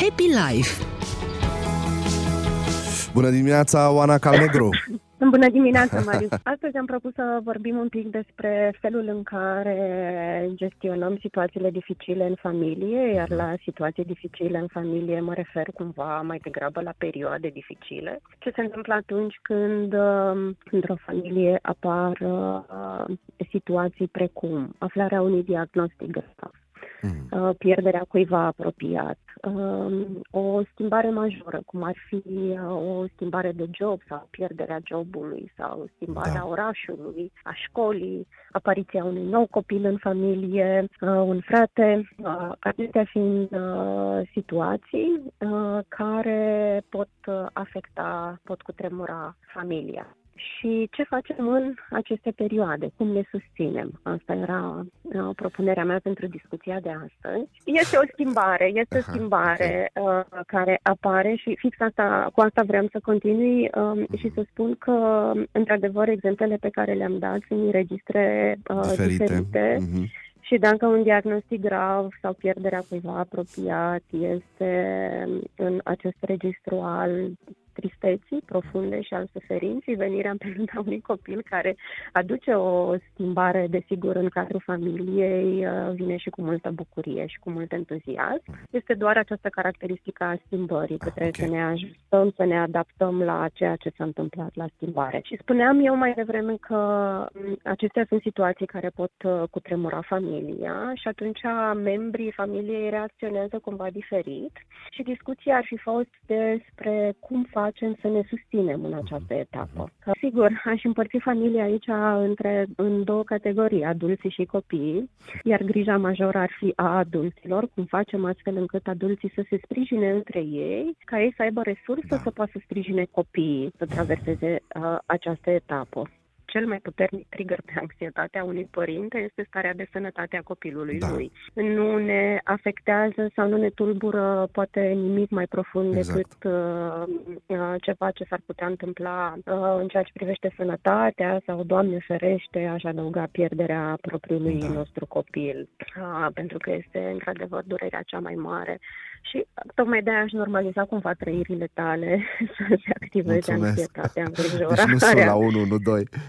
Happy Life Bună dimineața, Oana Calnegru! Bună dimineața, Marius! Astăzi am propus să vorbim un pic despre felul în care gestionăm situațiile dificile în familie, iar la situații dificile în familie mă refer cumva mai degrabă la perioade dificile. Ce se întâmplă atunci când um, într-o familie apar uh, situații precum aflarea unui diagnostic grav, mm. pierderea cuiva apropiat, um, o schimbare majoră, cum ar fi uh, o schimbare de job sau pierderea jobului sau schimbarea da. orașului, a școlii, apariția unui nou copil în familie, uh, un frate, acestea fiind situații care pot afecta, pot cutremura familia și ce facem în aceste perioade, cum ne susținem. Asta era uh, propunerea mea pentru discuția de astăzi. Este o schimbare, este o schimbare uh, care apare și fix asta, cu asta vreau să continui uh, și să spun că, într-adevăr, exemplele pe care le-am dat sunt registre uh, diferite. diferite. Uh-huh. Și dacă un diagnostic grav sau pierderea cuiva apropiat este în acest registru al tristeții profunde și al suferinței, venirea în perioada unui copil care aduce o schimbare, desigur, în cadrul familiei, uh, vine și cu multă bucurie și cu mult entuziasm. Este doar această caracteristică a schimbării, că trebuie okay. să ne ajustăm, să ne adaptăm la ceea ce s-a întâmplat la schimbare. Și spuneam eu mai devreme că mm, acestea sunt situații care pot uh, cutremura familia și atunci membrii familiei reacționează cumva diferit și discuția ar fi fost despre cum fac facem să ne susținem în această mhm. etapă. Că, sigur, aș împărți familia aici între, în două categorii, adulții și copiii, iar grija majoră ar fi a adulților, cum facem astfel încât adulții să se sprijine între ei, ca ei să aibă resurse da. să poată să sprijine copiii să traverseze uh, această etapă cel mai puternic trigger pe anxietatea unui părinte este starea de sănătate a copilului da. lui. Nu ne afectează sau nu ne tulbură poate nimic mai profund exact. decât uh, uh, ceva ce s-ar putea întâmpla uh, în ceea ce privește sănătatea sau, Doamne ferește, aș adăuga pierderea propriului da. nostru copil, uh, pentru că este într-adevăr durerea cea mai mare și tocmai de-aia aș normaliza cumva trăirile tale să se activeze Mulțumesc. anxietatea, îngrijorarea. Deci nu sunt la 1, nu 2.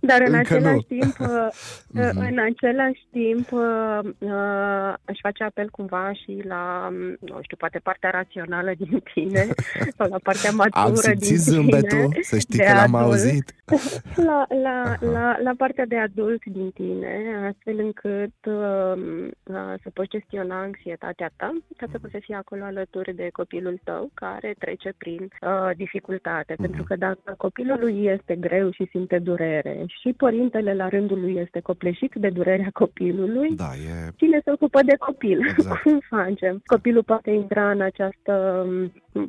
Dar în Încă același nu. timp, mm-hmm. în același timp, uh, uh, aș face apel cumva și la, nu știu, poate partea rațională din tine sau la partea matură Am din tine. zâmbetul, să știi că l-am adult. auzit. La, la, la, la partea de adult din tine, astfel încât uh, uh, să poți gestiona anxietatea ta, ca să poți să fii acolo alături de copilul tău care trece prin uh, dificultate. Mm-hmm. Pentru că dacă copilului este greu și simte durere și părintele la rândul lui este copleșit de durerea copilului, da, e... cine se ocupă de copil? Exact. Cum facem? Copilul poate intra în această,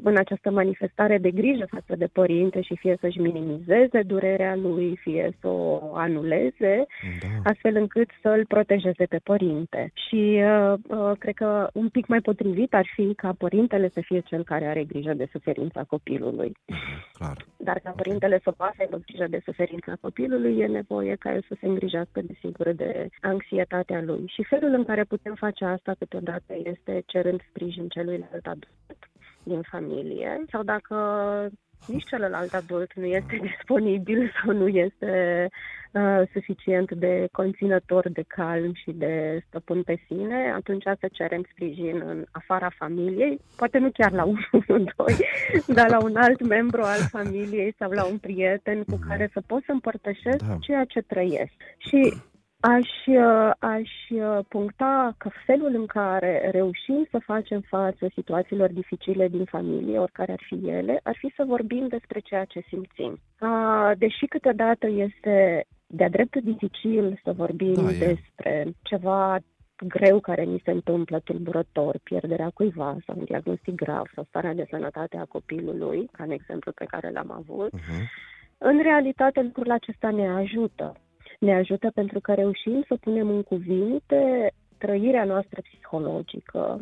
în această manifestare de grijă față de părinte și fie să-și minimizeze durerea lui, fie să o anuleze, da. astfel încât să-l protejeze pe părinte. Și uh, uh, cred că un pic mai potrivit ar fi ca părintele să fie cel care are grijă de suferința copilului. Mhm, clar. Dar ca părintele să poată să grijă de suferința copilului, e nevoie ca el să se îngrijească, desigur, de anxietatea lui. Și felul în care putem face asta câteodată este cerând sprijin celuilalt adult din familie sau dacă nici celălalt adult nu este disponibil sau nu este uh, suficient de conținător de calm și de stăpân pe sine, atunci să cerem sprijin în afara familiei, poate nu chiar la unul, doi, dar la un alt membru al familiei sau la un prieten cu care să pot să împărtășesc da. ceea ce trăiesc. Și Aș, uh, aș uh, puncta că felul în care reușim să facem față situațiilor dificile din familie, oricare ar fi ele, ar fi să vorbim despre ceea ce simțim. Deși câteodată este de-a dreptul dificil să vorbim da, despre ceva greu care ni se întâmplă, tulburător, pierderea cuiva sau un diagnostic grav sau starea de sănătate a copilului, ca în exemplu pe care l-am avut, uh-huh. în realitate lucrul acesta ne ajută ne ajută pentru că reușim să punem în cuvinte trăirea noastră psihologică,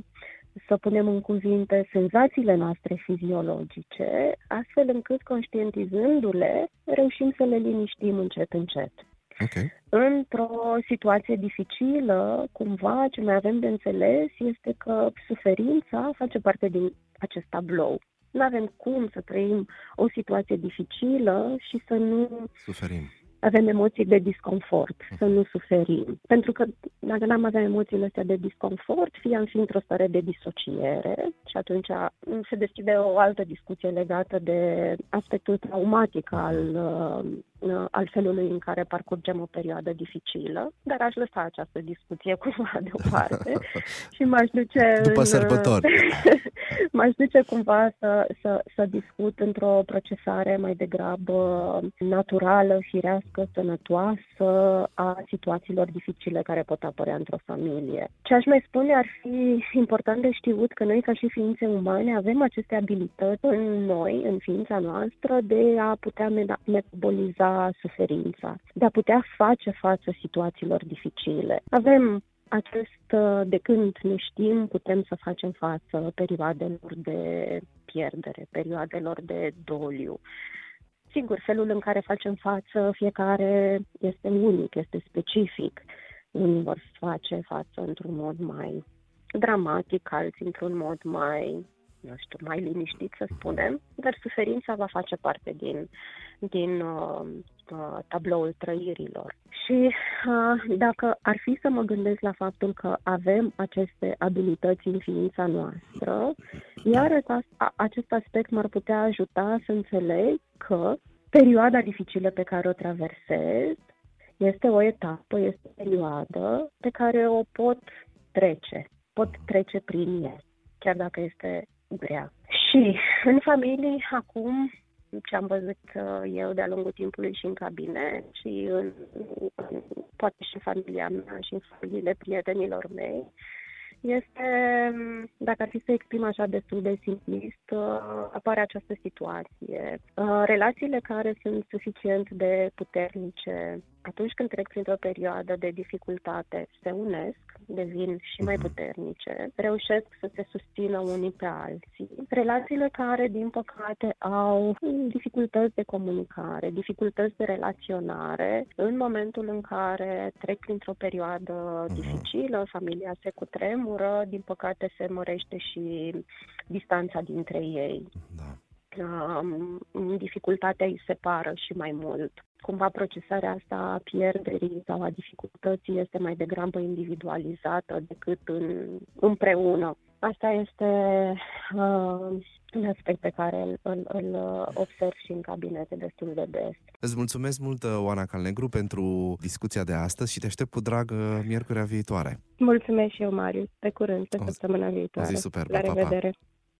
să punem în cuvinte senzațiile noastre fiziologice, astfel încât, conștientizându-le, reușim să le liniștim încet, încet. Okay. Într-o situație dificilă, cumva, ce mai avem de înțeles este că suferința face parte din acest tablou. Nu avem cum să trăim o situație dificilă și să nu Suferim avem emoții de disconfort, să nu suferim. Pentru că dacă n-am avea emoțiile astea de disconfort, fie am fi într-o stare de disociere și atunci se deschide o altă discuție legată de aspectul traumatic al uh, Uh, al felului în care parcurgem o perioadă dificilă, dar aș lăsa această discuție cumva deoparte și m-aș duce După în, sărbători. m-aș duce cumva să, să, să discut într-o procesare mai degrabă naturală, firească, sănătoasă a situațiilor dificile care pot apărea într-o familie. Ce aș mai spune ar fi important de știut că noi ca și ființe umane avem aceste abilități în noi, în ființa noastră, de a putea metaboliza suferința, de a putea face față situațiilor dificile. Avem acest, de când ne știm, putem să facem față perioadelor de pierdere, perioadelor de doliu. Sigur, felul în care facem față fiecare este unic, este specific. Unii vor face față într-un mod mai dramatic, alții într-un mod mai nu știu, mai liniștit să spunem, dar suferința va face parte din, din uh, uh, tabloul trăirilor. Și uh, dacă ar fi să mă gândesc la faptul că avem aceste abilități în ființa noastră, iar acest aspect m-ar putea ajuta să înțeleg că perioada dificilă pe care o traversez este o etapă, este o perioadă pe care o pot trece, pot trece prin ea, chiar dacă este grea. Și în familie, acum, ce am văzut uh, eu de-a lungul timpului și în cabinet și în, în, poate și în familia mea și în familiile prietenilor mei, este, dacă ar fi să exprim așa destul de simplist, uh, apare această situație. Uh, relațiile care sunt suficient de puternice atunci când trec printr-o perioadă de dificultate, se unesc, devin și mai mhm. puternice, reușesc să se susțină unii pe alții. Relațiile care, din păcate, au dificultăți de comunicare, dificultăți de relaționare, în momentul în care trec printr-o perioadă mhm. dificilă, familia se cutremură, din păcate se mărește și distanța dintre ei. Da dificultatea îi separă și mai mult. Cumva procesarea asta a pierderii sau a dificultății este mai degrabă individualizată decât în, împreună. Asta este uh, un aspect pe care îl, îl, îl observ și în cabinete destul de des. Îți mulțumesc mult, Oana Calnegru, pentru discuția de astăzi și te aștept cu drag uh, miercurea viitoare. Mulțumesc și eu, Marius. Pe curând, pe săptămâna viitoare. O zi superbă. La revedere. Pa, pa.